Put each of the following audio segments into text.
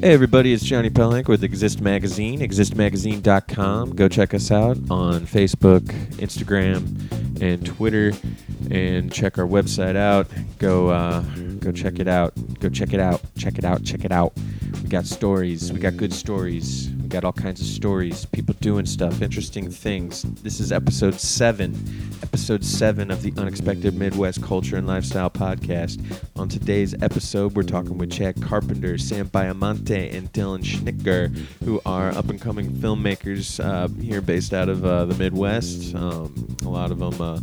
Hey everybody, it's Johnny Pellenk with Exist Magazine, existmagazine.com. Go check us out on Facebook, Instagram, and Twitter, and check our website out. Go, uh, go check it out. Go check it out. Check it out. Check it out. We got stories. We got good stories. Got all kinds of stories. People doing stuff, interesting things. This is episode seven. Episode seven of the Unexpected Midwest Culture and Lifestyle Podcast. On today's episode, we're talking with Chad Carpenter, Sam Biamonte, and Dylan Schnicker, who are up and coming filmmakers uh, here based out of uh, the Midwest. Um, a lot of them uh,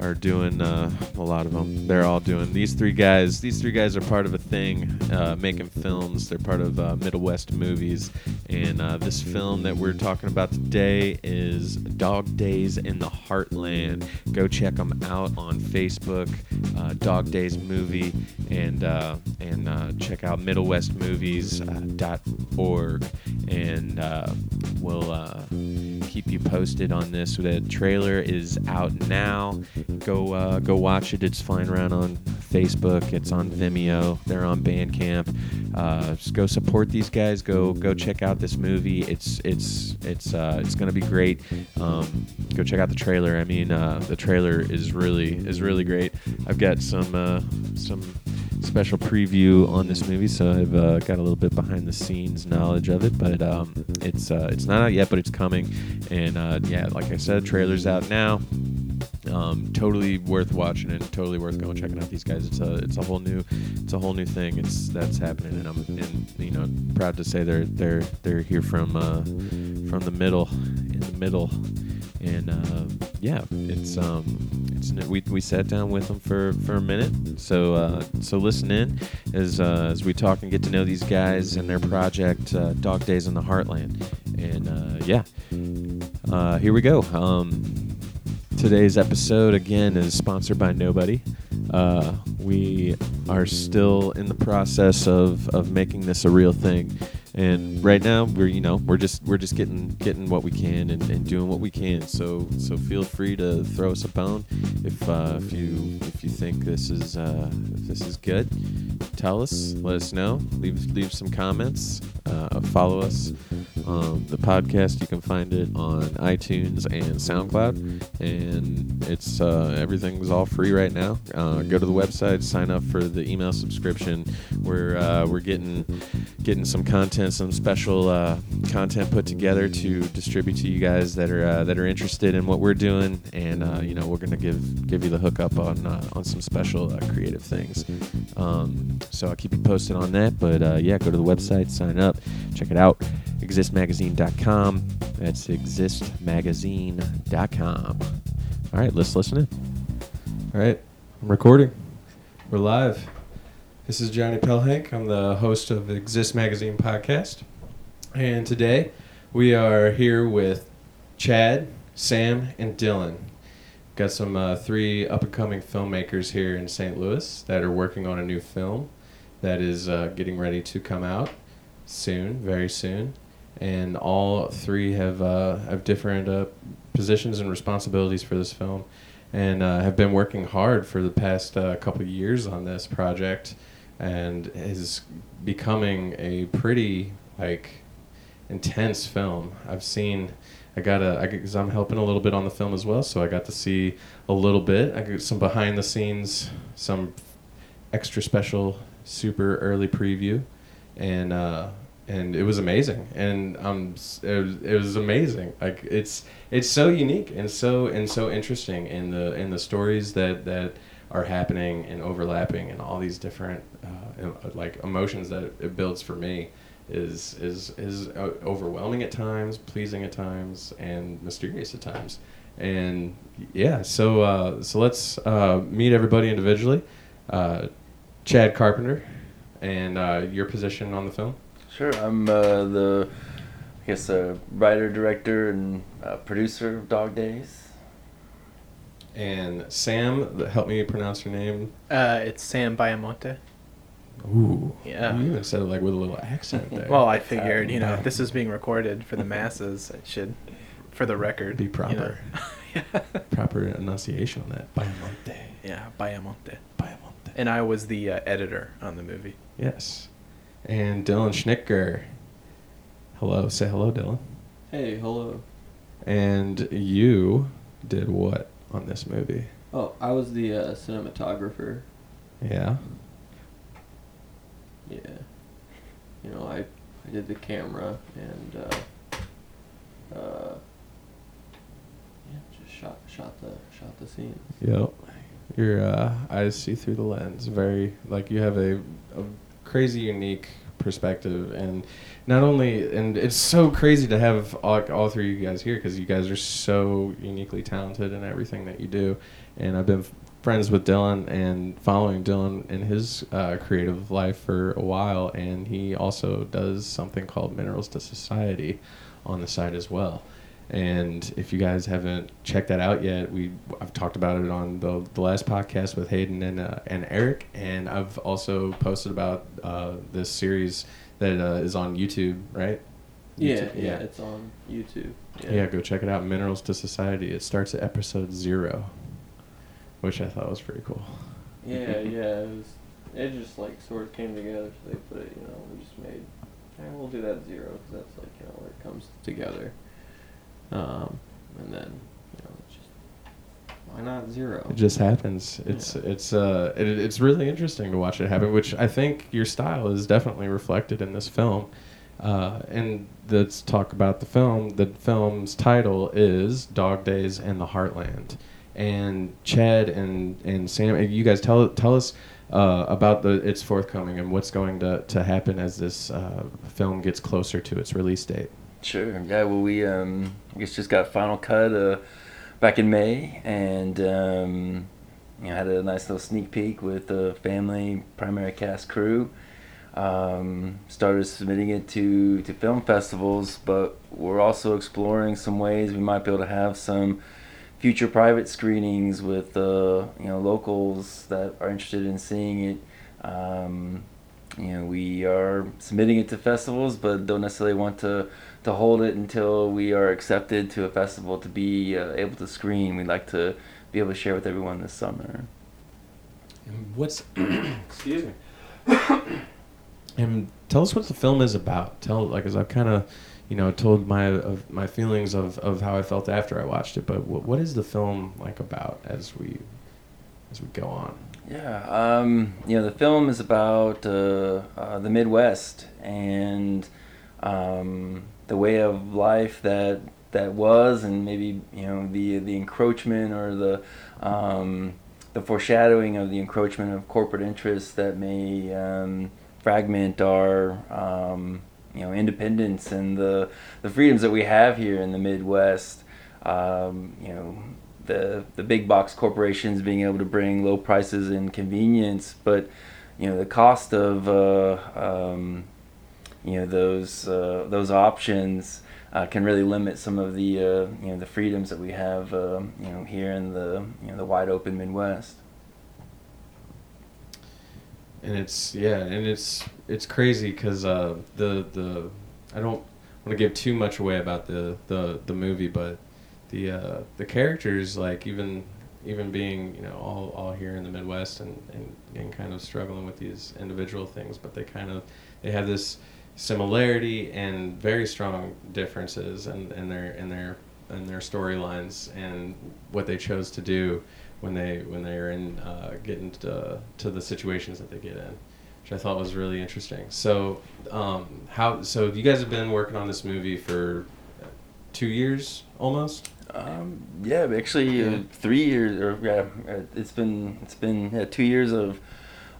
are doing uh, a lot of them. They're all doing these three guys. These three guys are part of a thing, uh, making films. They're part of uh, Middle West movies, and uh, this film that we're talking about today is Dog Days in the Heartland. Go check them out on Facebook, uh, Dog Days Movie, and uh, and check out MiddleWestMovies.org, and we'll keep you posted on this. The trailer is out now. Go uh, go watch it. It's flying around on Facebook. It's on Vimeo. They're on Bandcamp. Uh, just go support these guys. Go go check out this movie. It's it's it's uh, it's gonna be great. Um, go check out the trailer. I mean, uh, the trailer is really is really great. I've got some uh, some special preview on this movie, so I've uh, got a little bit behind the scenes knowledge of it. But um, it's uh, it's not out yet, but it's coming. And uh, yeah, like I said, trailer's out now. Um, totally worth watching and totally worth going checking out these guys. It's a it's a whole new it's a whole new thing. It's that's happening, and I'm and you know proud to say they're they're they're here from uh, from the middle in the middle, and uh, yeah, it's um it's we we sat down with them for for a minute. So uh, so listen in as uh, as we talk and get to know these guys and their project, uh, Dog Days in the Heartland, and uh, yeah, here we go. Um, Today's episode again is sponsored by nobody. Uh, we are still in the process of, of making this a real thing, and right now we're you know we're just we're just getting getting what we can and, and doing what we can. So so feel free to throw us a bone if uh, if you if you think this is uh, if this is good. Tell us, let us know. Leave leave some comments. Uh, follow us. The podcast you can find it on iTunes and SoundCloud, and it's uh, everything's all free right now. Uh, go to the website, sign up for the email subscription. We're uh, we're getting getting some content, some special uh, content put together to distribute to you guys that are uh, that are interested in what we're doing, and uh, you know we're gonna give give you the hookup on uh, on some special uh, creative things. Um, so I'll keep you posted on that. But uh, yeah, go to the website, sign up, check it out. Existmagazine.com. That's existmagazine.com. All right, let's listen in. All right, I'm recording. We're live. This is Johnny Pelhank. I'm the host of Exist Magazine podcast. And today we are here with Chad, Sam, and Dylan. Got some uh, three up and coming filmmakers here in St. Louis that are working on a new film that is uh, getting ready to come out soon, very soon. And all three have uh, have different uh, positions and responsibilities for this film, and uh, have been working hard for the past uh, couple years on this project, and is becoming a pretty like intense film. I've seen. I got a because I'm helping a little bit on the film as well, so I got to see a little bit. I got some behind the scenes, some extra special, super early preview, and uh, and it was amazing. And um, it was, it was amazing. Like it's it's so unique and so and so interesting in the in the stories that that are happening and overlapping and all these different like emotions that it builds for me is is is uh, overwhelming at times, pleasing at times, and mysterious at times. And yeah, so uh, so let's uh, meet everybody individually. Uh, Chad Carpenter, and uh, your position on the film. Sure, I'm uh, the, I guess, uh, writer, director, and uh, producer of Dog Days. And Sam, th- help me pronounce your name. Uh, it's Sam Biamonte. Ooh, Yeah. You even said it like with a little accent there. Well, I figured, you know, Biamonte. this is being recorded for the masses. It should, for the record, Be you know. proper. yeah. proper enunciation on that. Biamonte. yeah, Biamonte. Biamonte. And I was the uh, editor on the movie. Yes. and Dylan Schnicker. Hello, say hello, Dylan. Hey, hello. And you did what on this movie? Oh, I was the uh, cinematographer. Yeah. Yeah. You know, I I did the camera and uh, uh, yeah, just shot shot the shot the scenes. Yep. Your uh, eyes see through the lens. Very like you have a, a crazy unique perspective, and not only and it's so crazy to have all, all three of you guys here because you guys are so uniquely talented in everything that you do, and I've been friends with Dylan and following Dylan in his uh, creative life for a while, and he also does something called Minerals to Society on the side as well. And if you guys haven't checked that out yet, we I've talked about it on the, the last podcast with Hayden and uh, and Eric, and I've also posted about uh, this series that uh, is on YouTube, right? Yeah, YouTube, yeah, it's on YouTube. yeah. go check it out. Minerals to Society. It starts at episode zero, which I thought was pretty cool. Yeah, yeah. It was. It just like sort of came together. So they put it. You know, we just made. Hey, we'll do that zero because that's like you know where it comes together. Um, and then you know it's just why not zero? It just happens. It's Yeah. it's uh it, it's really interesting to watch it happen, which I think your style is definitely reflected in this film. Uh, and let's talk about the film. The film's title is Dog Days and the Heartland. And Chad and, and Sam, you guys tell tell us uh, about the its forthcoming and what's going to, to happen as this uh, film gets closer to its release date. Sure. Yeah. Well, we um, I guess just got final cut uh, back in May, and um, you know had a nice little sneak peek with the family primary cast crew. Um, started submitting it to to film festivals, but we're also exploring some ways we might be able to have some future private screenings with uh, you know locals that are interested in seeing it. Um, you know, we are submitting it to festivals, but don't necessarily want to to hold it until we are accepted to a festival to be uh, able to screen. We'd like to be able to share with everyone this summer. And what's excuse me? and tell us what the film is about. Tell like as I've kind of, you know, told my of my feelings of, of how I felt after I watched it. But what, what is the film like about as we as we go on? Yeah, um, you know, the film is about uh, uh, the Midwest and um, the way of life that that was, and maybe you know the the encroachment or the um, the foreshadowing of the encroachment of corporate interests that may um, fragment our um, you know independence and the the freedoms that we have here in the Midwest. Um, you know, the the big box corporations being able to bring low prices and convenience, but you know the cost of uh, um, you know those uh, those options uh, can really limit some of the uh, you know the freedoms that we have uh, you know here in the you know the wide open Midwest. And it's yeah, and it's it's crazy because uh, the the I don't want to give too much away about the the the movie, but the the characters like even even being you know all, all here in the Midwest and, and, and kind of struggling with these individual things, but they kind of they have this similarity and very strong differences in, in their in their in their storylines and what they chose to do when they when they're in uh, getting to, to the situations that they get in, which I thought was really interesting. So um, how so you guys have been working on this movie for two years almost. Um, yeah, actually, uh, three years or yeah, uh, it's been it's been yeah, two years of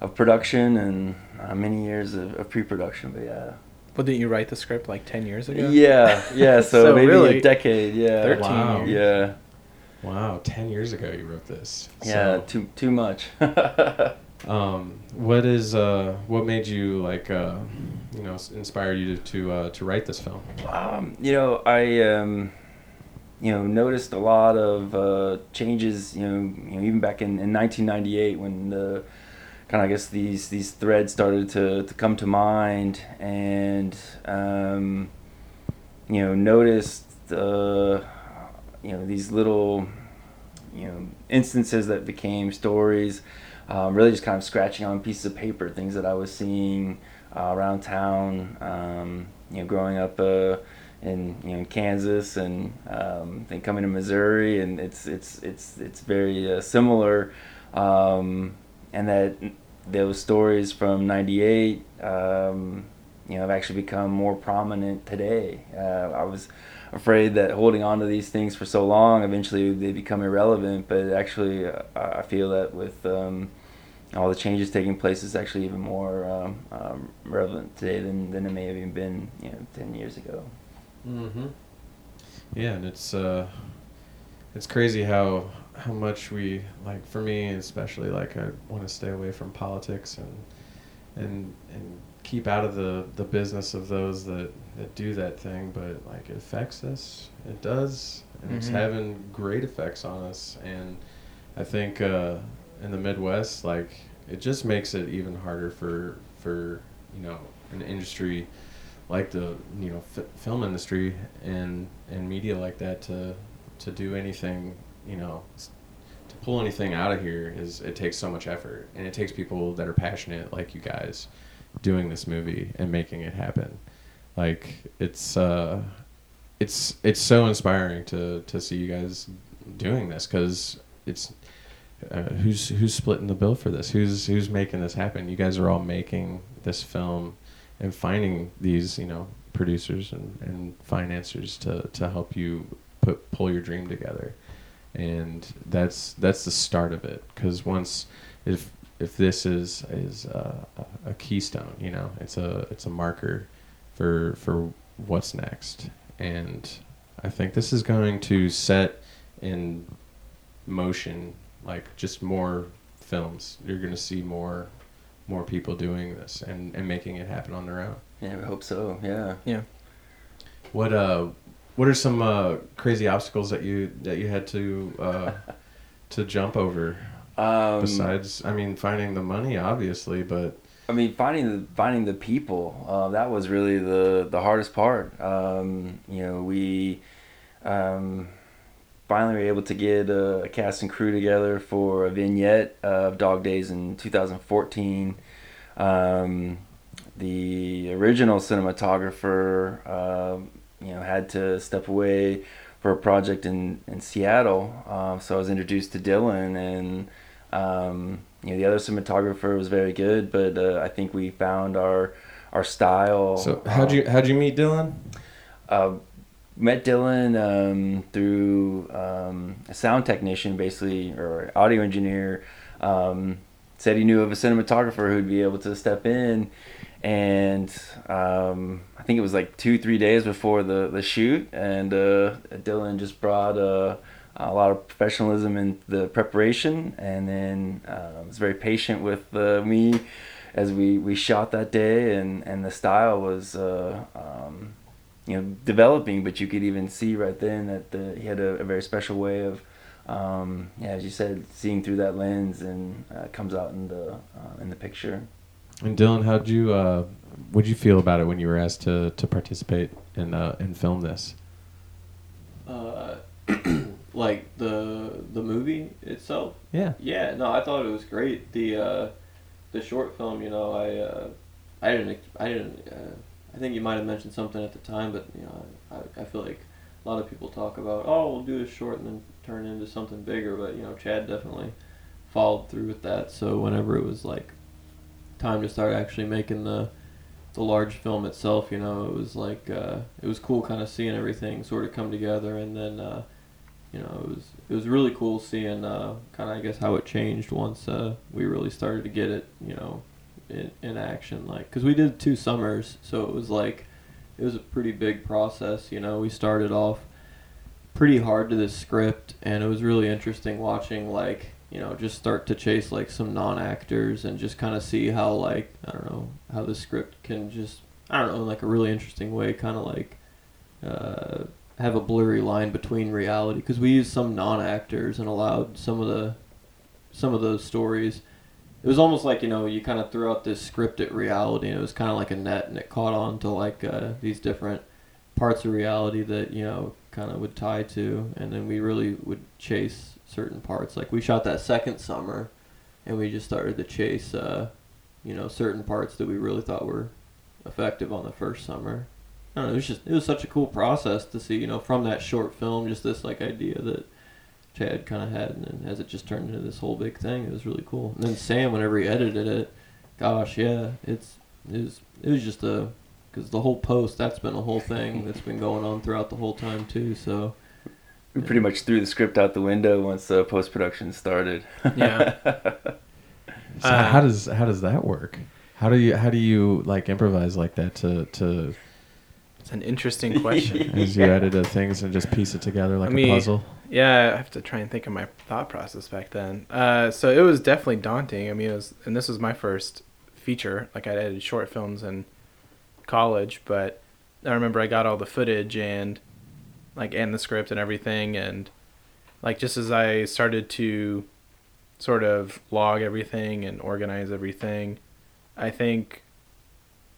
of production and uh, many years of, of pre-production. But yeah, Well, didn't you write the script like ten years ago? yeah, yeah. So, So maybe really, a decade. Yeah, 13 Wow. years. Yeah, Wow, ten years ago you wrote this. yeah. So, Too too much. um, what is uh, what made you like uh, you know s- inspire you to to, uh, to write this film? Um, you know, I um, you know noticed a lot of uh, changes. You know, you know, even back in, in 1998 when the kind of I guess these these threads started to, to come to mind, and um, you know noticed uh, you know these little you know instances that became stories. Um, really just kind of scratching on pieces of paper things that I was seeing uh, around town. Um, you know, growing up uh, in you know Kansas and um, then coming to Missouri, and it's it's it's it's very uh, similar. Um, and that those stories from '98, um, you know, have actually become more prominent today. Uh, I was afraid that holding on to these things for so long, eventually they become irrelevant. But actually, uh, I feel that with um, all the changes taking place, it's actually even more um, um, relevant today than, than it may have even been, you know, ten years ago. Mm-hmm. Yeah, and it's uh, it's crazy how how much we like. For me, especially, like I want to stay away from politics and and and keep out of the the business of those that that do that thing. But like, it affects us. It does, and it's Mhm. having great effects on us. And I think uh, in the Midwest, like, it just makes it even harder for for you know an industry like the you know f- film industry and and media like that to to do anything you know to pull anything out of here is it takes so much effort and it takes people that are passionate like you guys doing this movie and making it happen. Like it's uh it's it's so inspiring to to see you guys doing this because it's uh, who's who's splitting the bill for this? Who's who's making this happen? You guys are all making this film and finding these you know producers and, and financiers to, to help you put pull your dream together and that's that's the start of it because once if if this is is a, a keystone you know it's a it's a marker for for what's next and i think this is going to set in motion like just more films you're going to see more more people doing this and, and making it happen on their own. Yeah, we hope so. Yeah. Yeah. What uh what are some uh, crazy obstacles that you that you had to uh, to jump over Um, besides I mean finding the money obviously but I mean, finding the finding the people uh, that was really the the hardest part. Um, you know, we um, finally were able to get a, cast and crew together for a vignette of Dog Days in 2014. Um, the original cinematographer, um, you know, had to step away for a project in in Seattle. Um, so I was introduced to Dylan and. Um, you know, the other cinematographer was very good, but uh, I think we found our our style. so how'd you how'd you meet Dylan? Uh, met Dylan um, through um, a sound technician, basically, or audio engineer. Um, said he knew of a cinematographer who'd be able to step in, and um, I think it was like two, three days before the the shoot, and uh, Dylan just brought uh, a lot of professionalism in the preparation, and then uh, was very patient with uh, me as we, we shot that day, and, and the style was. Uh, um, you know developing. But you could even see right then that the, he had a, a very special way of um, yeah as you said seeing through that lens and uh, comes out in the in the picture And Dylan, how'd you uh what'd you feel about it when you were asked to to participate in uh and film this? Uh, like the the movie itself. Yeah. Yeah, no, I thought it was great. The uh, the short film, you know, I uh, I didn't I didn't uh, I think you might have mentioned something at the time, but you know, I, I feel like a lot of people talk about oh we'll do a short and then turn it into something bigger, but you know, Chad definitely followed through with that. So whenever it was like time to start actually making the the large film itself, you know, it was like uh, it was cool kind of seeing everything sort of come together, and then uh, you know it was it was really cool seeing uh, kind of I guess how it changed once uh, we really started to get it, you know, in, in action. Like because we did two summers, so it was like it was a pretty big process. You know, we started off pretty hard to this script, and it was really interesting watching like you know just start to chase like some non-actors and just kind of see how like I don't know how the script can just I don't know in like a really interesting way kind of like uh, have a blurry line between reality. Because we used some non-actors and allowed some of the some of those stories. It was almost like you know you kind of threw out this scripted reality and it was kind of like a net and it caught on to like uh, these different parts of reality that you know kind of would tie to. And then we really would chase certain parts like we shot that second summer and we just started to chase uh, you know certain parts that we really thought were effective on the first summer. I don't know. It was just it was such a cool process to see, you know, from that short film, just this like idea that Chad kind of had, and then as it just turned into this whole big thing, it was really cool. And then Sam, whenever he edited it, gosh, yeah, it's it was it was just a because the whole post that's been a whole thing that's been going on throughout the whole time too. So We pretty much threw the script out the window once uh, post production started. Yeah. So Uh, how does how does that work? How do you how do you like improvise like that to to It's an interesting question. as you edit the things and just piece it together like I mean, a puzzle? Yeah, I have to try and think of my thought process back then. Uh, so it was definitely daunting. I mean, it was, and this was my first feature. Like I edited short films in college, but I remember I got all the footage and like and the script and everything, and like just as I started to sort of log everything and organize everything, I think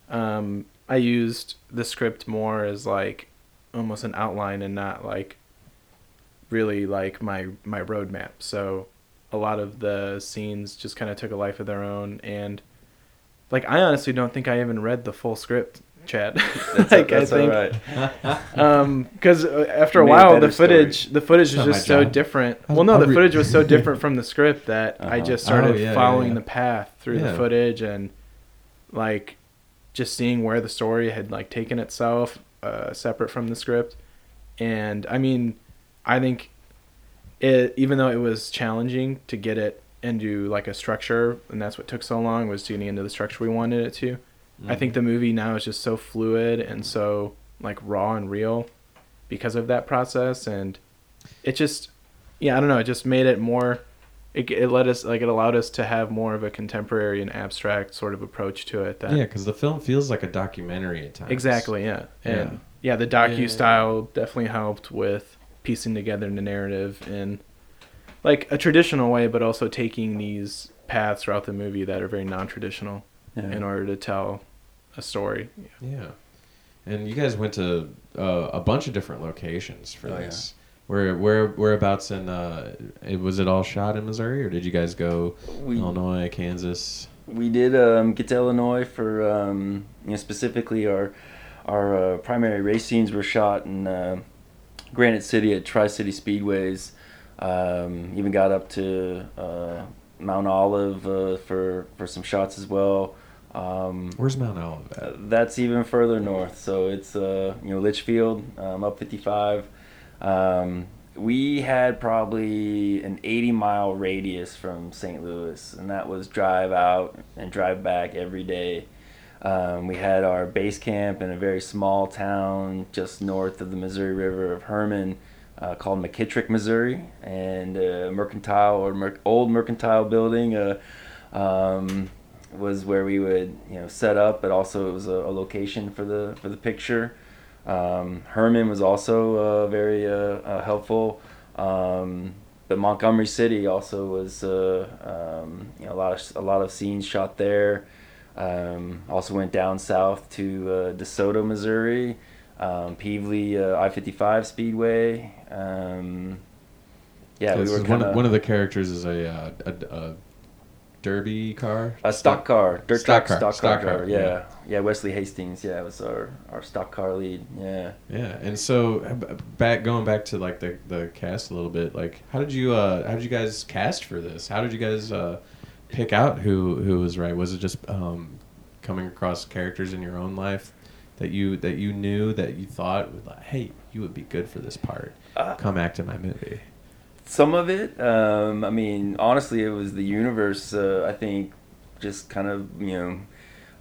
um, I used the script more as like almost an outline and not like really like my my roadmap. So a lot of the scenes just kind of took a life of their own, and like I honestly don't think I even read the full script, Chad. That's, like that's I think, all right. um, because after a You a while the better story. footage the footage It's was just so job. different. Well, no, the footage was so different from the script that I Uh-huh. just started Oh, yeah, yeah, following yeah. the path through Yeah. the footage and like just seeing where the story had like taken itself uh, separate from the script. And I mean, I think it even though it was challenging to get it into like a structure, and that's what took so long was getting into the structure we wanted it to. I think the movie now is just so fluid and so like raw and real because of that process, and it just yeah I don't know it just made it more. It, it let us like it allowed us to have more of a contemporary and abstract sort of approach to it. That Yeah, because the film feels like a documentary at times. Exactly, yeah. And Yeah. yeah, the docu Yeah. style definitely helped with piecing together the narrative in like a traditional way, but also taking these paths throughout the movie that are very non-traditional Yeah. in order to tell a story. Yeah, and you guys went to uh, a bunch of different locations for Oh, yeah. this. Where where whereabouts in uh, it, was it all shot in Missouri or did you guys go We Illinois, Kansas? we did um, get to Illinois for um, you know specifically our our uh, primary race scenes were shot in uh, Granite City at Tri City Speedways. Um, even got up to uh, Mount Olive uh, for for some shots as well. Um, Where's Mount Olive uh, that's even further north. So it's uh, you know Litchfield, um, up 55. Um, we had probably an 80 mile radius from St. Louis, and that was drive out and drive back every day. Um, we had our base camp in a very small town just north of the Missouri River of Hermann, uh, called McKittrick, Missouri, and uh, Mercantile or Mer- old Mercantile building. Uh, um, was where we would you know set up, but also it was a, a location for the for the picture. Um, Hermann was also uh, very uh, uh, helpful, um, but Montgomery City also was uh, um, you know a lot of a lot of scenes shot there. Um, also went down south to uh, DeSoto, Missouri, um, Pevely uh, I-55 Speedway. Um, yeah, we were is one, of, one of the characters is a, uh, a, a derby car. A stock car, dirt Stock track, car, stock, stock car, car, Yeah. yeah. yeah, Wesley Hastings. Yeah, was our our stock car lead. Yeah, Yeah, and so back going back to like the the cast a little bit. Like, how did you uh how did you guys cast for this? How did you guys uh pick out who who was right? Was it just um coming across characters in your own life that you that you knew that you thought would like, hey, you would be good for this part? Uh, Come act in my movie. Some of it. Um, I mean, honestly, it was the universe. Uh, I think just kind of you know.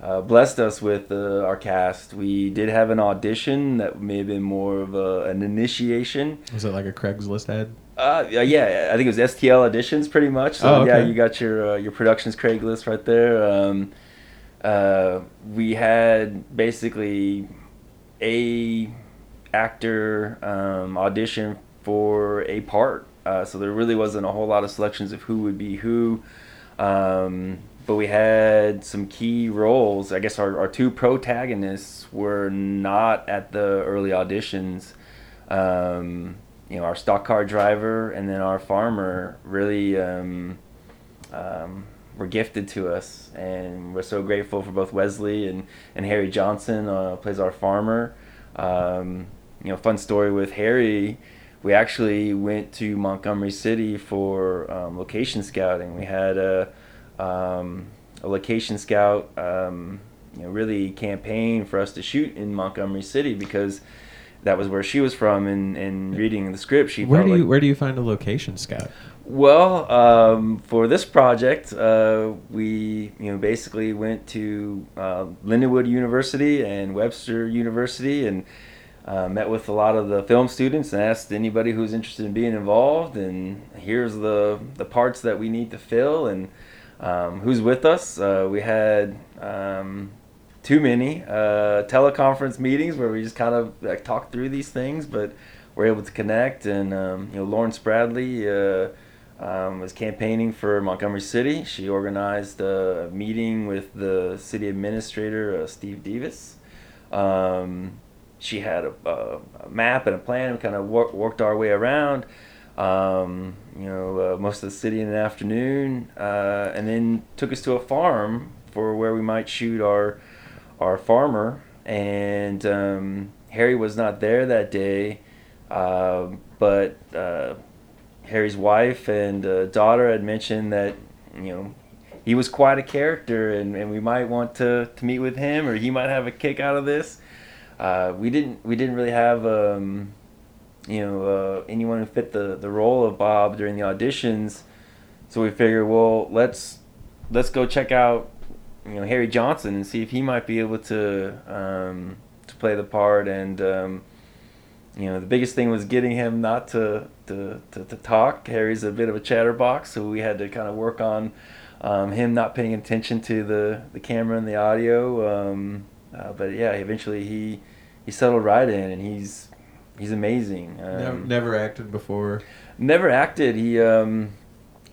Uh, blessed us with uh, our cast. We did have an audition that may have been more of a, an initiation. Was it like a Craigslist ad? Uh, yeah, I think it was STL auditions pretty much. So Oh, yeah, you got your uh, your productions Craigslist right there. Um, uh, we had basically a actor um, audition for a part, uh, so there really wasn't a whole lot of selections of who would be who. Um, but we had some key roles. I guess our, our two protagonists were not at the early auditions. Um, you know, our stock car driver and then our farmer really um, um, were gifted to us, and we're so grateful for both Wesley and and Harry Johnson uh, plays our farmer. Um, you know, fun story with Harry. We actually went to Montgomery City for um, location scouting. We had a um, a location scout, um, you know, really campaign for us to shoot in Montgomery City because that was where she was from. And, and reading the script, she Where do you like- where do you find a location scout? well, um, for this project, uh, we you know basically went to uh, Lindenwood University and Webster University and uh, met with a lot of the film students and asked anybody who's interested in being involved. And here's the the parts that we need to fill and um, who's with us. Uh, we had. Um, too many uh, teleconference meetings where we just kind of like through these things, but we're able to connect. And um, you know, Lauren Spradley uh, um, was campaigning for Montgomery City. She organized a meeting with the city administrator, uh, Steve Davis. Um, she had a, a, map and a plan. We kind of wor- worked our way around. Um, you know, uh, most of the city in the afternoon, uh, and then took us to a farm for where we might shoot our our farmer. And um, Harry was not there that day, uh, but uh, Harry's wife and uh, daughter had mentioned that you know he was quite a character, and, and we might want to, to meet with him, or he might have a kick out of this. Uh, we didn't we didn't really have um, you know uh, anyone who fit the, the role of Bob during the auditions, so we figured well let's let's go check out you know Harry Johnson and see if he might be able to um, to play the part. And um, you know the biggest thing was getting him not to, to, to, to talk. Harry's a bit of a chatterbox so we had to kind of work on um, him not paying attention to the, the camera and the audio. Um, uh, but yeah eventually he he settled right in and he's he's amazing never, um, never acted before. never acted. He, um,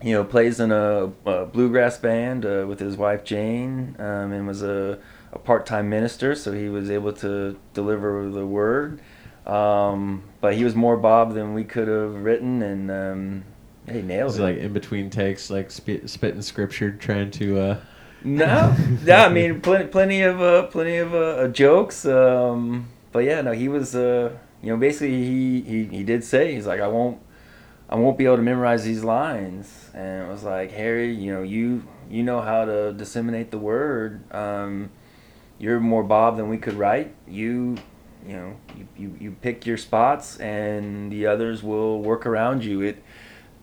you know, plays in a, a bluegrass band uh, with his wife Jane, um, and was a, a part-time minister, so he was able to deliver the word. Um, but he was more Bob than we could have written, and um, he nailed Was it. it like in between takes, like spit, spitting scripture, trying to. Uh, No, yeah, I mean, plenty, plenty of, uh, plenty of uh, jokes. Um, but yeah, no, he was, uh, you know, basically he, he, he did say he's like, I won't, I won't be able to memorize these lines, and it was like, Harry, you know, you, you know how to disseminate the word. Um, you're more Bob than we could write. You, you know, you, you, you pick your spots, and the others will work around you. It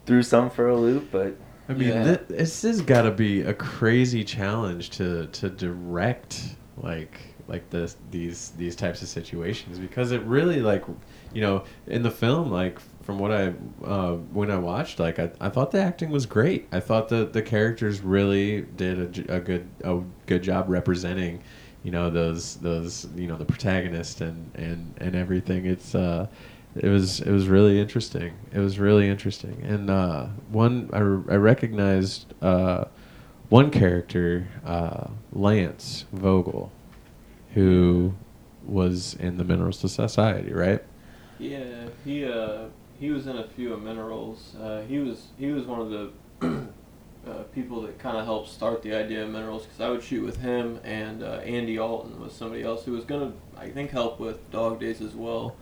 threw some for a loop, but I mean, Yeah. thi- this has got to be a crazy challenge to to direct like like this these these types of situations because it really like you know in the film like from what I uh, when I watched like I, I thought the acting was great. I thought the the characters really did a, a good a good job representing you know those those you know the protagonist and and and everything. It's uh it was it was really interesting. It was really interesting. And uh one i, I recognized uh one character uh lance vogel who was in the minerals society right Yeah, he uh, he was in a few of Minerals. Uh, he was he was one of the uh, people that kind of helped start the idea of Minerals because I would shoot with him and uh, Andy Alton was somebody else who was gonna I think help with Dog Days as well.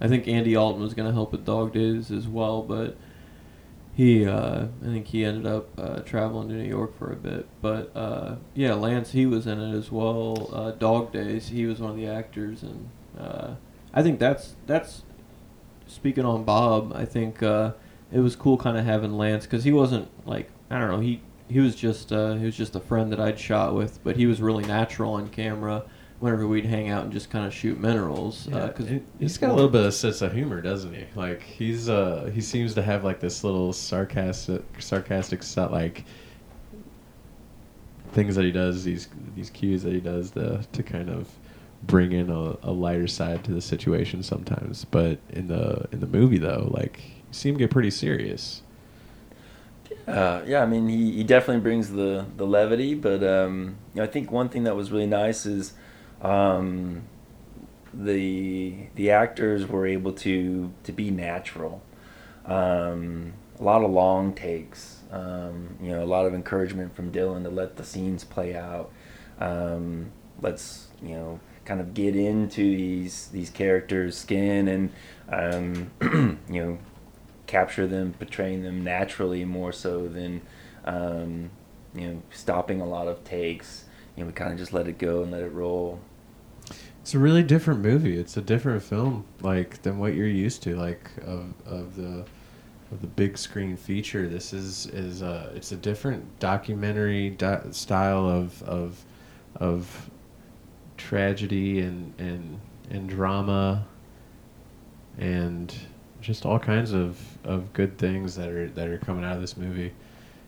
I think Andy Alton was gonna help with Dog Days as well, but he uh, I think he ended up uh, traveling to New York for a bit. But uh, yeah, Lance he was in it as well. Uh, Dog Days he was one of the actors and. Uh, I think that's that's speaking on Bob. I think uh, it was cool kind of having Lance because he wasn't like I don't know he he was just uh, he was just a friend that I'd shot with, but he was really natural on camera. Whenever we'd hang out and just kind of shoot minerals, yeah, because he- he's got a little bit of sense of humor doesn't he? Like he's uh he seems to have like this little sarcastic sarcastic so- like things that he does these these cues that he does to, to kind of bring in a, a lighter side to the situation sometimes. But in the in the movie though like you see him get pretty serious. Uh, yeah, I mean, he, he definitely brings the, the levity, but um, I think one thing that was really nice is um, the the actors were able to to be natural. Um, a lot of long takes. Um, you know, a lot of encouragement from Dylan to let the scenes play out. Um, let's you know kind of get into these these characters' skin and um, you know capture them, portraying them naturally more so than um, you know stopping a lot of takes. You know, we kind of just let it go and let it roll. It's a really different movie. It's a different film, like than what you're used to, like of of the of the big screen feature. This is is a it's a different documentary do- style of of of tragedy and and and drama and just all kinds of of good things that are that are coming out of this movie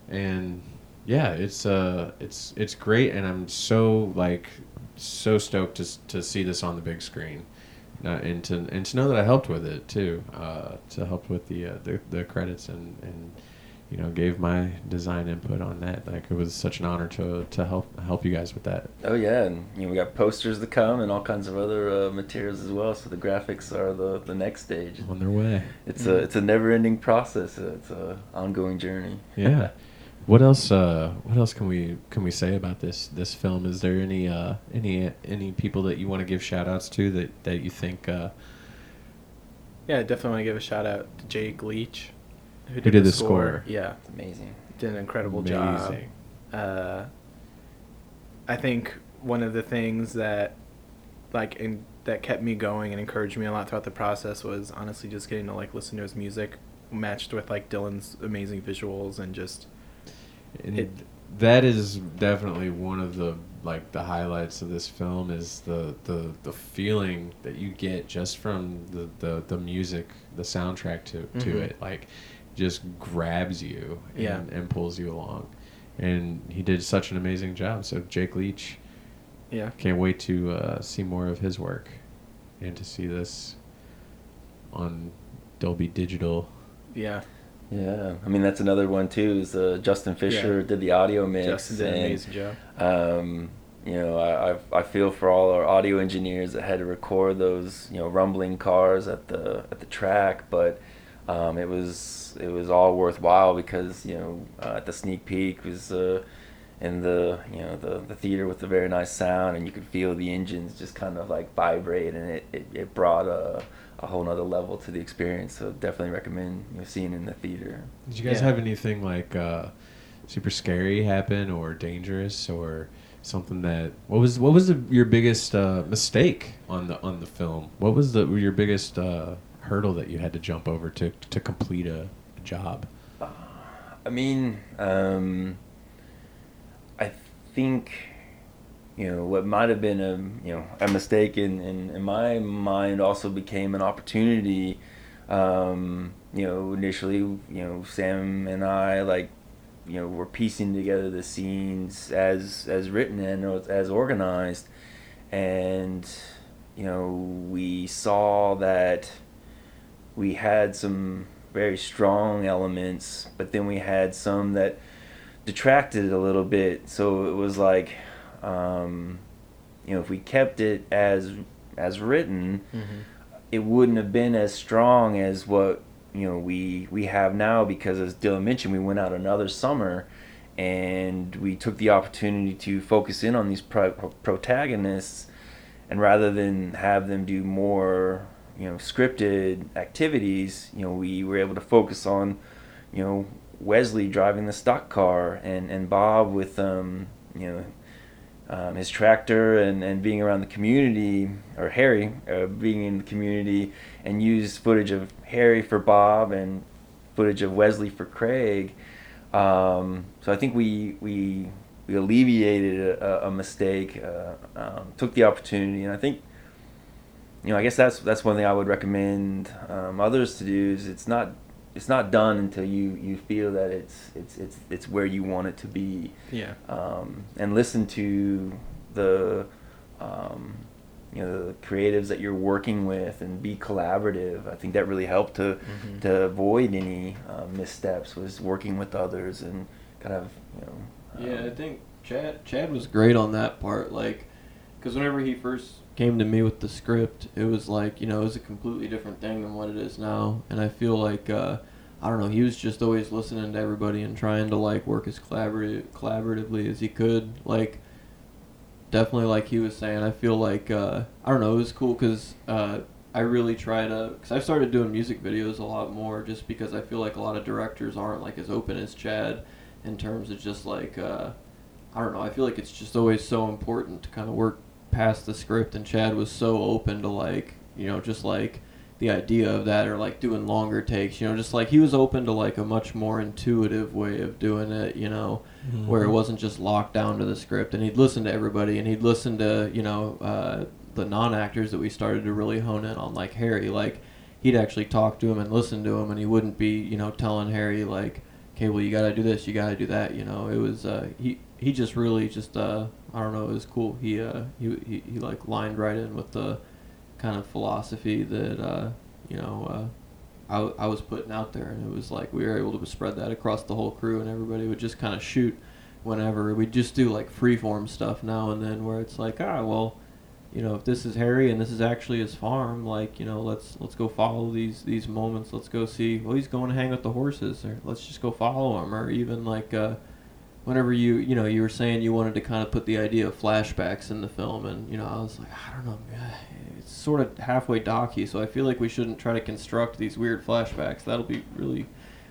and yeah it's uh it's it's great and i'm so like so stoked to to see this on the big screen uh, and to and to know that i helped with it too uh to help with the uh, the, the credits and and you know gave my design input on that like it was such an honor to to help help you guys with that Oh yeah, and you know we got posters to come and all kinds of other uh, materials as well. So the graphics are the the next stage. on their way It's a it's a never ending process. It's a ongoing journey. yeah what else uh what else can we can we say about this this film is there any uh any any people that you want to give shout outs to that that you think uh Yeah, I definitely want to give a shout out to Jake Leach, Who did the score. Yeah, It's amazing. did an incredible job. Amazing. Uh, I think one of the things that, like, in, that kept me going and encouraged me a lot throughout the process was honestly just getting to like listen to his music, matched with like Dylan's amazing visuals and just And It- that is definitely one of the like the highlights of this film is the the, the feeling that you get just from the, the, the music, the soundtrack to, to Mhm. it. Like just grabs you and, Yeah. and pulls you along. And he did such an amazing job. So Jake Leach, yeah. can't wait to uh, see more of his work and to see this on Dolby Digital. Yeah, Yeah, I mean that's another one too. Is uh, Justin Fisher Yeah. did the audio mix. Justin did an amazing job. Um, you know, I, I I feel for all our audio engineers that had to record those you know rumbling cars at the at the track, but um, it was it was all worthwhile because you know uh, at the sneak peek was uh, in the you know the, the theater with a very nice sound and you could feel the engines just kind of like vibrate and it, it, it brought a, a whole nother level to the experience. So definitely recommend you know, seeing it in the theater. Did you guys Yeah. have anything like uh, super scary happen or dangerous or something that what was what was the, your biggest uh, mistake on the on the film? What was the your biggest uh, hurdle that you had to jump over to to complete a, a job? I mean, um, I think you know what might have been a you know a mistake in, in, in my mind also became an opportunity. Um, you know, initially, you know, Sam and I like you know were piecing together the scenes as as written and as organized, and you know we saw that we had some very strong elements, but then we had some that detracted a little bit. So it was like, um, you know, if we kept it as as written, Mm-hmm. it wouldn't have been as strong as what you know we we have now because as Dylan mentioned, we went out another summer and we took the opportunity to focus in on these pro- protagonists and rather than have them do more you know scripted activities you know we were able to focus on you know Wesley driving the stock car and and Bob with um you know um, his tractor and, and being around the community or Harry uh, being in the community and use footage of Harry for Bob and footage of Wesley for Craig um, so I think we we we alleviated a, a mistake uh, um, took the opportunity and I think you know, I guess that's that's one thing I would recommend um, others to do. Is it's not it's not done until you, you feel that it's it's it's it's where you want it to be, Yeah. um, and listen to the um, you know the creatives that you're working with and be collaborative. I think that really helped to Mhm. to avoid any uh, missteps. Was working with others and kind of you know. Yeah, I um, think Chad Chad was great on that part. Like, because whenever he first came to me with the script, it was like you know it was a completely different thing than what it is now, and I feel like uh, I don't know. He was just always listening to everybody and trying to like work as collaborative collaboratively as he could. Like definitely, like he was saying, I feel like uh, I don't know. It was cool because uh, I really try to because I started doing music videos a lot more just because I feel like a lot of directors aren't like as open as Chad in terms of just like uh, I don't know. I feel like it's just always so important to kind of work past the script, and Chad was so open to like you know just like the idea of that or like doing longer takes you know just like he was open to like a much more intuitive way of doing it you know Mm-hmm. where it wasn't just locked down to the script. And he'd listen to everybody and he'd listen to you know uh, the non-actors that we started to really hone in on like harry. Like he'd actually talk to him and listen to him and he wouldn't be you know telling harry like okay well you gotta do this you gotta do that you know. It was uh, he he just really just uh, i don't know it was cool he uh he, he, he like lined right in with the kind of philosophy that uh, you know uh, I, I was putting out there, and it was like we were able to spread that across the whole crew, and everybody would just kind of shoot whenever. We'd just do like freeform stuff now and then, where it's like, ah, well, you know, if this is Harry and this is actually his farm, like you know, let's let's go follow these these moments. Let's go see. Well, he's going to hang with the horses, or let's just go follow him, or even like. Uh, whenever you you know you were saying you wanted to kind of put the idea of flashbacks in the film and you know I was like I don't know it's sort of halfway docky so I feel like we shouldn't try to construct these weird flashbacks. That'll be really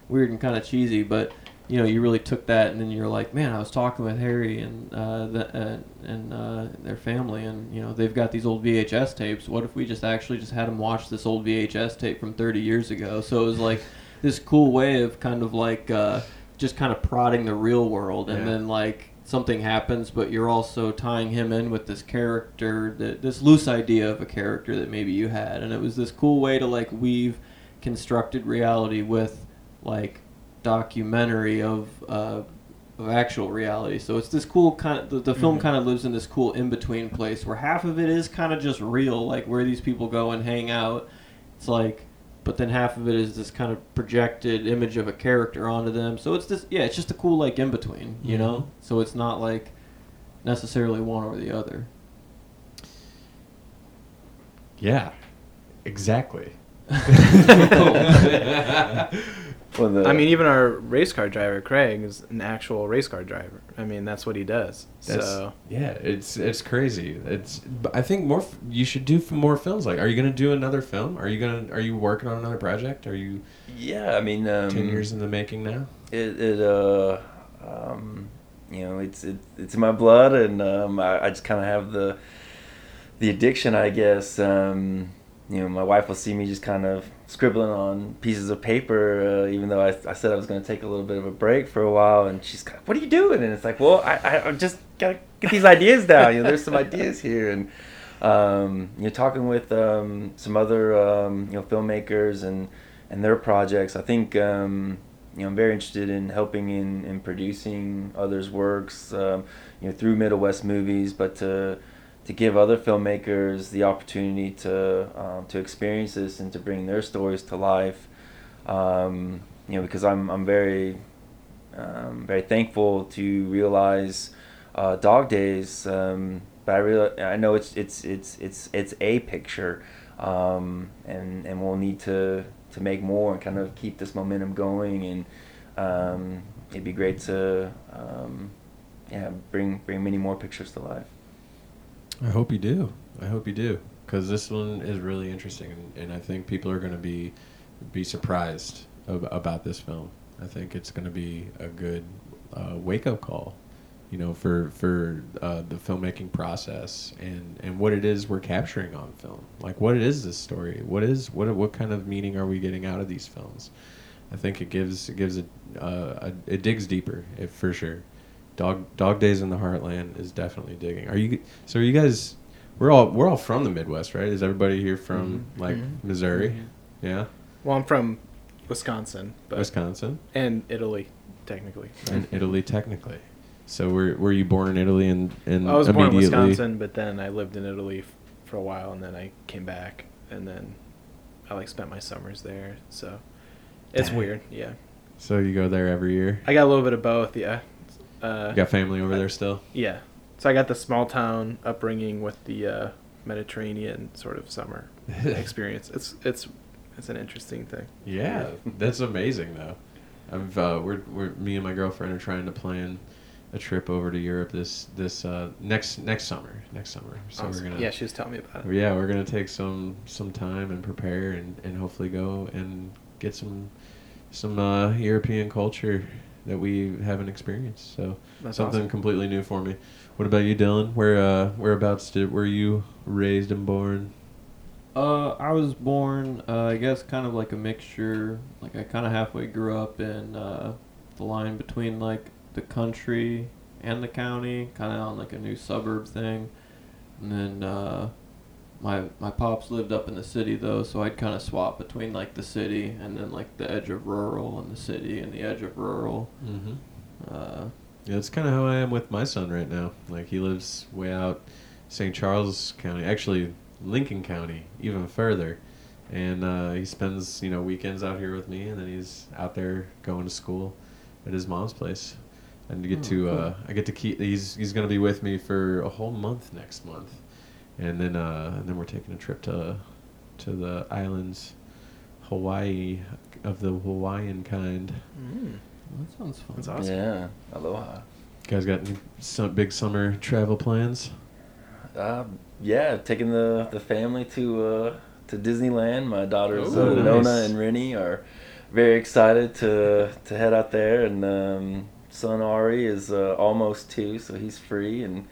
weird and kind of cheesy but you know you really took that and then you're like man I was talking with Harry and uh, the, uh, and uh, their family and you know they've got these old VHS tapes. What if we just actually just had them watch this old VHS tape from 30 years ago? So it was like this cool way of kind of like uh, just kind of prodding the real world and Yeah. then like something happens but you're also tying him in with this character that this loose idea of a character that maybe you had and it was this cool way to like weave constructed reality with like documentary of uh, of actual reality so it's this cool kind of the, the film Mhm. kind of lives in this cool in between place where half of it is kind of just real like where these people go and hang out it's like but then half of it is this kind of projected image of a character onto them. So it's this, yeah, it's just a cool like in between, you mm-hmm. know. So it's not like necessarily one or the other. Yeah, exactly. Well, the, I mean, even our race car driver Craig is an actual race car driver. I mean, that's what he does. So yeah, it's it's crazy. It's I think more f- you should do more films. Like, are you gonna do another film? Are you gonna are you working on another project? Are you yeah, I mean, um, ten years in the making now? it, it uh um you know it's it, it's in my blood and um I, I just kind of have the the addiction I guess um you know my wife will see me just kind of scribbling on pieces of paper uh, even though I, I said I was going to take a little bit of a break for a while and she's like, what are you doing? And it's like well I, I just gotta get these ideas down you know there's some ideas here. And um, you know talking with um, some other um, you know filmmakers and and their projects I think um, you know, I'm very interested in helping in, in producing others' works, um, you know, through Middle West movies, but to to give other filmmakers the opportunity to um, to experience this and to bring their stories to life. Um, you know, because I'm I'm very um, very thankful to realize uh, Dog Days, um, but I real I know it's it's it's it's it's a picture, um, and and we'll need to to make more and kind of keep this momentum going and um, it'd be great to yeah bring bring many more pictures to life I hope you do. I hope you do because this one is really interesting, and, and I think people are going to be be surprised ab- about this film. I think it's going to be a good uh, wake up call, you know, for for uh, the filmmaking process and and what it is we're capturing on film. Like, what is this story? What is what what kind of meaning are we getting out of these films? I think it gives it gives it uh, a, it digs deeper, if for sure. Dog Dog Days in the Heartland is definitely digging. Are you so? Are you guys? We're all we're all from the Midwest, right? Is everybody here from like Mhm. Missouri? Mhm. Yeah, well, I'm from Wisconsin, but Wisconsin and Italy, technically. and Italy, technically. So were were you born in Italy and and I was born in? Wisconsin, but then I lived in Italy f- for a while, and then I came back, and then I like spent my summers there. So it's Dang. weird. Yeah, So you go there every year. I got a little bit of both. Yeah. Uh, got family over there still? Yeah. So I got the small town upbringing with the uh, Mediterranean sort of summer experience. It's it's it's an interesting thing. Yeah, that's amazing though. I've uh, we're we're me and my girlfriend are trying to plan a trip over to Europe this this uh, next next summer next summer. So Awesome. we're gonna yeah, she was telling me about it. yeah we're gonna take some some time and prepare and, and hopefully go and get some some uh, European culture that we haven't experienced. So That's something awesome. completely new for me. What about you, Dylan? Where uh, whereabouts did were you raised and born? Uh, I was born, uh, I guess, kind of like a mixture. Like I kind of halfway grew up in uh, the line between like the country and the county, kind of on like a new suburb thing. And then uh, my my pops lived up in the city though, so I'd kind of swap between like the city and then like the edge of rural and the city and the edge of rural. Mm-hmm. Uh, Yeah, it's kind of how I am with my son right now. Like he lives way out St. Charles County, actually Lincoln County, even further. And uh, he spends, you know, weekends out here with me, and then he's out there going to school at his mom's place. And to get Oh, to, cool. uh, I get to keep. He's he's gonna be with me for a whole month next month, and then uh, and then we're taking a trip to to the islands, Hawaii, of the Hawaiian kind. Mm. that sounds fun. That's awesome. Yeah, aloha. You guys got any some big summer travel plans? Uh, yeah, taking the the family to uh, to Disneyland. My daughters Oh, uh, nice. Nona and Rennie are very excited to to head out there, and um, son Ari is uh, almost two, so he's free and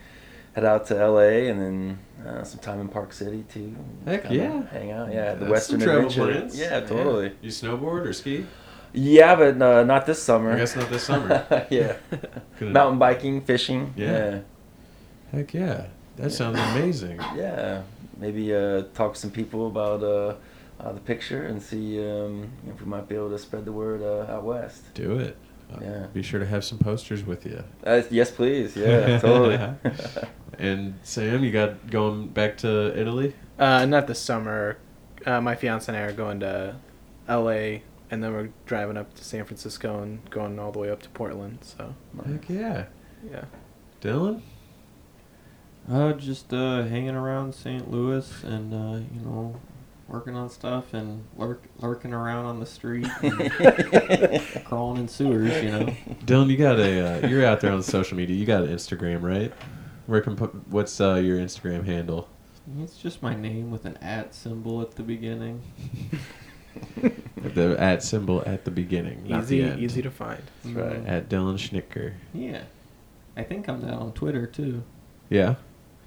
head out to L.A. and then uh, some time in Park City too. Heck yeah. hang out. Yeah, the That's Western some travel Adventure. plans. Yeah, totally. You snowboard or ski? Yeah, but uh, not this summer. I guess not this summer. yeah, mountain biking, fishing. Yeah. yeah. Heck yeah. That sounds amazing. Yeah, maybe uh, talk to some people about uh, uh, the picture and see um, if we might be able to spread the word uh, out west. Do it. Uh, Yeah. Be sure to have some posters with you. Uh, yes, please. Yeah, totally. And Sam, you got going back to Italy? Uh, not this summer. Uh, my fiance and I are going to L.A. and then we're driving up to San Francisco and going all the way up to Portland. So Heck yeah. yeah, Dylan? Uh, just uh, hanging around St. Louis and uh, you know, working on stuff and lurk, lurking around on the street, and crawling in sewers. You know, Dylan, you got a uh, you're out there on social media. You got an Instagram, right? Where can put what's uh, your Instagram handle? it's just my name with an at symbol at the beginning. The at symbol at the beginning, not easy the end. easy to find. That's right. Mhm. At Dylan Schnicker. Yeah, I think I'm that on Twitter too. Yeah.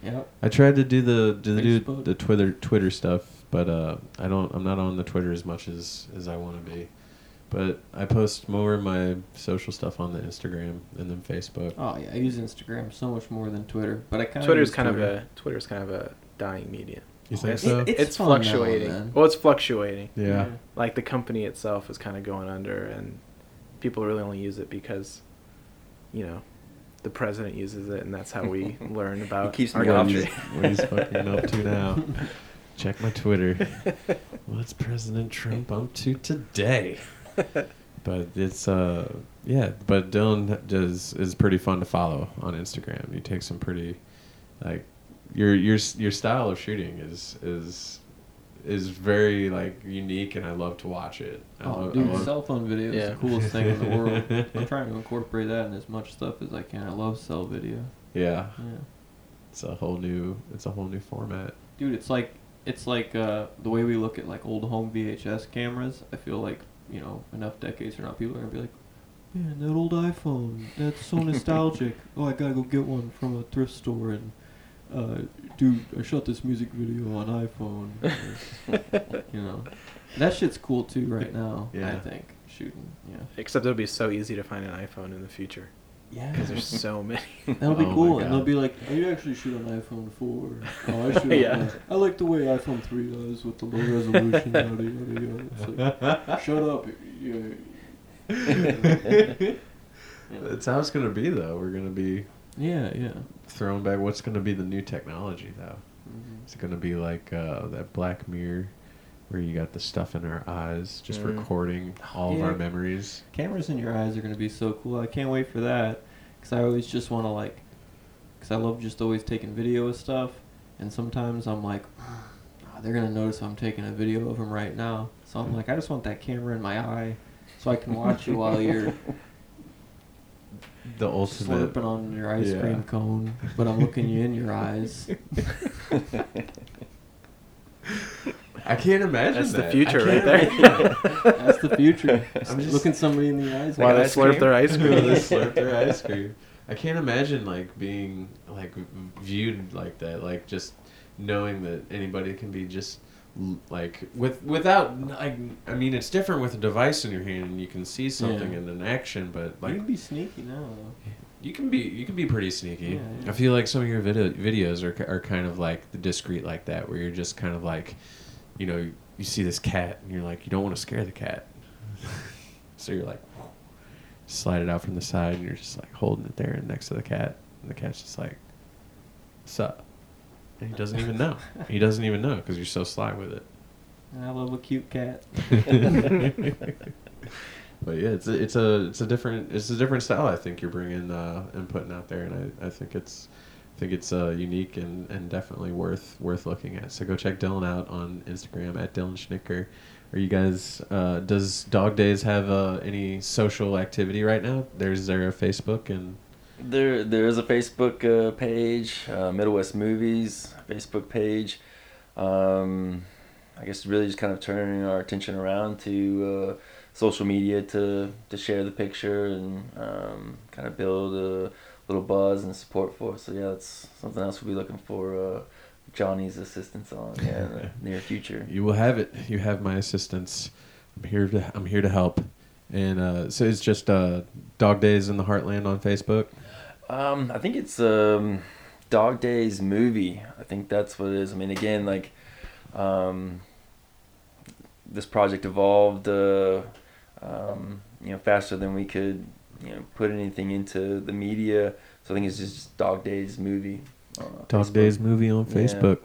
Yep. I tried to do the do the, do the Twitter Twitter stuff, but uh, I don't. I'm not on the Twitter as much as as I want to be. But I post more of my social stuff on the Instagram and then Facebook. Oh yeah, I use Instagram so much more than Twitter, but I kind of Twitter's kind of a Twitter's kind of a dying medium. You think It's- so? it- It's, It's fun now fluctuating. Well, it's fluctuating. yeah. Like the company itself is kind of going under, and people really only use it because, you know, the president uses it, and that's how we learn about keeps our me What he's, country. what he's fucking up to now? Check my Twitter. What's President Trump up to today? But it's uh yeah, but Dylan does is pretty fun to follow on Instagram. You take some pretty like your your your style of shooting is is is very like unique, and I love to watch it. I Oh, love- I dude, love- cell phone video is Yeah. the coolest thing in the world. I'm trying to incorporate that in as much stuff as I can. I love cell video. yeah, Yeah. it's a whole new it's a whole new format. Dude, it's like it's like uh, the way we look at like old home VHS cameras. I feel like you know enough decades from now, people are gonna be like, "Man, that old iPhone, that's so nostalgic. oh, I gotta go get one from a thrift store and." Uh, dude, I shot this music video on iPhone. you know, that shit's cool too right now. Yeah. I think shooting. Yeah. Except it'll be so easy to find an iPhone in the future Yeah. because there's so many. That'll be Oh cool, and they'll be like, "Oh, you actually shoot on iPhone 4. Oh, I shoot Yeah. on, I like the way iPhone 3 does with the low resolution." yada yada yada. It's like, Shut up! That's how it's gonna be though. We're gonna be yeah, yeah. throwing back. What's gonna be the new technology though? Mhm. Is it gonna be like uh, that Black Mirror, where you got the stuff in our eyes, just Mm. recording all of our memories? Cameras in your eyes are gonna be so cool. I can't wait for that, cause I always just want to like, cause I love just always taking video of stuff, and sometimes I'm like, "Ah, they're gonna notice I'm taking a video of them right now. So I'm like, I just want that camera in my eye, so I can watch you while you're The ultimate. slurping on your ice Yeah. cream cone, but I'm looking you in your eyes. I can't imagine That's the future right there. That's the future. I'm I'm just- just looking somebody in the eyes. While they slurp cream? their ice While they slurp their ice cream. I can't imagine like being like viewed like that, like just knowing that anybody can be just l- like with without like I mean it's different with a device in your hand and you can see something Yeah. in an action, but like you can be sneaky now. Though. you can be you can be pretty sneaky. Yeah, yeah. I feel like some of your video, videos are are kind of like the discreet like that, where you're just kind of like, you know, you see this cat and you're like, you don't want to scare the cat, so you're like, slide it out from the side and you're just like holding it there next to the cat, and the cat's just like, "What's up?" And he doesn't even know. he doesn't even know because you're so sly with it. I love a cute cat. but yeah, it's a, it's a it's a different it's a different style. I think you're bringing uh, and putting out there, and I, I think it's I think it's uh, unique and, and definitely worth worth looking at. So go check Dylan out on Instagram at Dylan Schnicker. Are you guys? Uh, does Dog Days have uh, any social activity right now? There's there a Facebook and There, there is a Facebook uh, page, uh, Middle West Movies Facebook page. Um, I guess really just kind of turning our attention around to uh, social media to to share the picture and um, kind of build a little buzz and support for. So yeah, that's something else we'll be looking for uh, Johnny's assistance on yeah, in the near future. you will have it. You have my assistance. I'm here to I'm here to help. And uh, so it's just uh, Dog Days in the Heartland on Facebook. Um, I think it's um, Dog Days movie. I think that's what it is. I mean, again, like um, this project evolved, uh, um, you know, faster than we could, you know, put anything into the media. So I think it's just Dog Days movie. uh, Dog Facebook. Days movie on Yeah.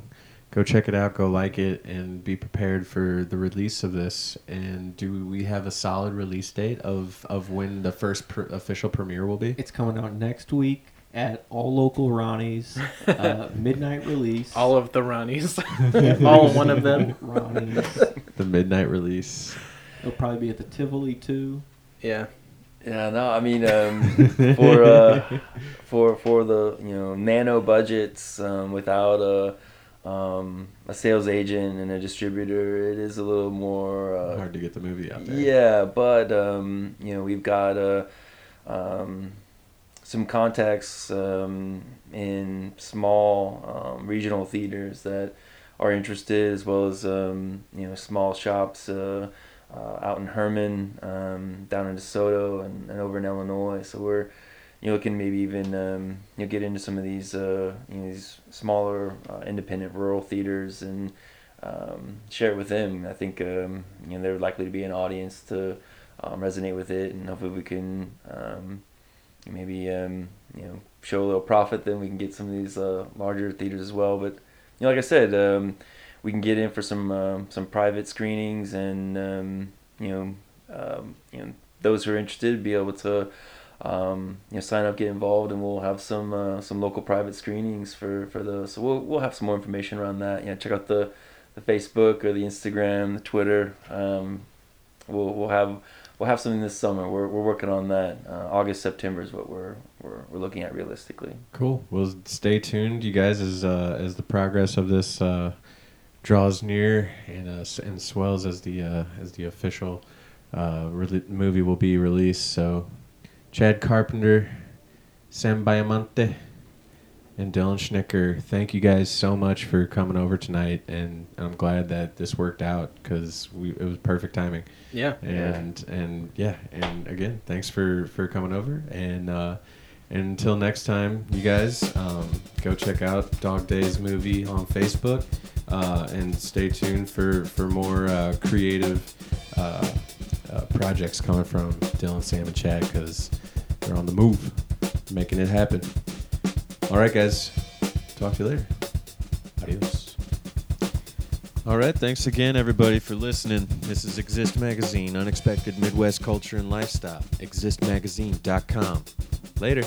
Facebook. Go check it out. Go like it, and be prepared for the release of this. And do we have a solid release date of of when the first pr- official premiere will be? It's coming out next week at all local Ronnie's. Uh, midnight release. All of the Ronnies. All one of them. Ronnie's. The midnight release. It'll probably be at the Tivoli too. Yeah. Yeah, no, I mean, um, for uh, for for the you know nano budgets um, without a um, a sales agent and a distributor, it is a little more uh, Hard to get the movie out there. Yeah, but um, you know we've got uh, um, some contacts um, in small um, regional theaters that are interested, as well as um, you know small shops uh, uh, out in Hermann, um, down in DeSoto, and, and over in Illinois. So we're you know looking maybe even um, you know get into some of these uh, you know these smaller uh, independent rural theaters and um, share it with them. I think um, you know they're likely to be an audience to um, resonate with it, and hopefully we can um, maybe um, you know show a little profit. Then we can get some of these uh, larger theaters as well. But you know, like I said, we can get in for some some private screenings, and you know you know those who are interested be able to. Um, you know, sign up, get involved, and we'll have some uh, some local private screenings for for those. So we'll we'll have some more information around that. You know, check out the the Facebook or the Instagram, the Twitter. Um, we'll we'll have we'll have something this summer. We're we're working on that. Uh, August September is what we're we're we're looking at realistically. Cool. Well, stay tuned, you guys, as uh, as the progress of this uh, draws near and uh, and swells as the uh, as the official movie will be released. So, Chad Carpenter, Sam Baiamonte, and Dylan Schnicker, thank you guys so much for coming over tonight, and I'm glad that this worked out because we it was perfect timing Yeah. and and yeah and again thanks for for coming over and uh and until next time you guys um, go check out dog days movie on facebook uh, and stay tuned for for more uh, creative uh, uh, projects coming from dylan sam and chad because they're on the move making it happen all right guys talk to you later adios all right, thanks again, everybody, for listening. This is Exist Magazine, unexpected Midwest culture and lifestyle. ExistMagazine.com. Later.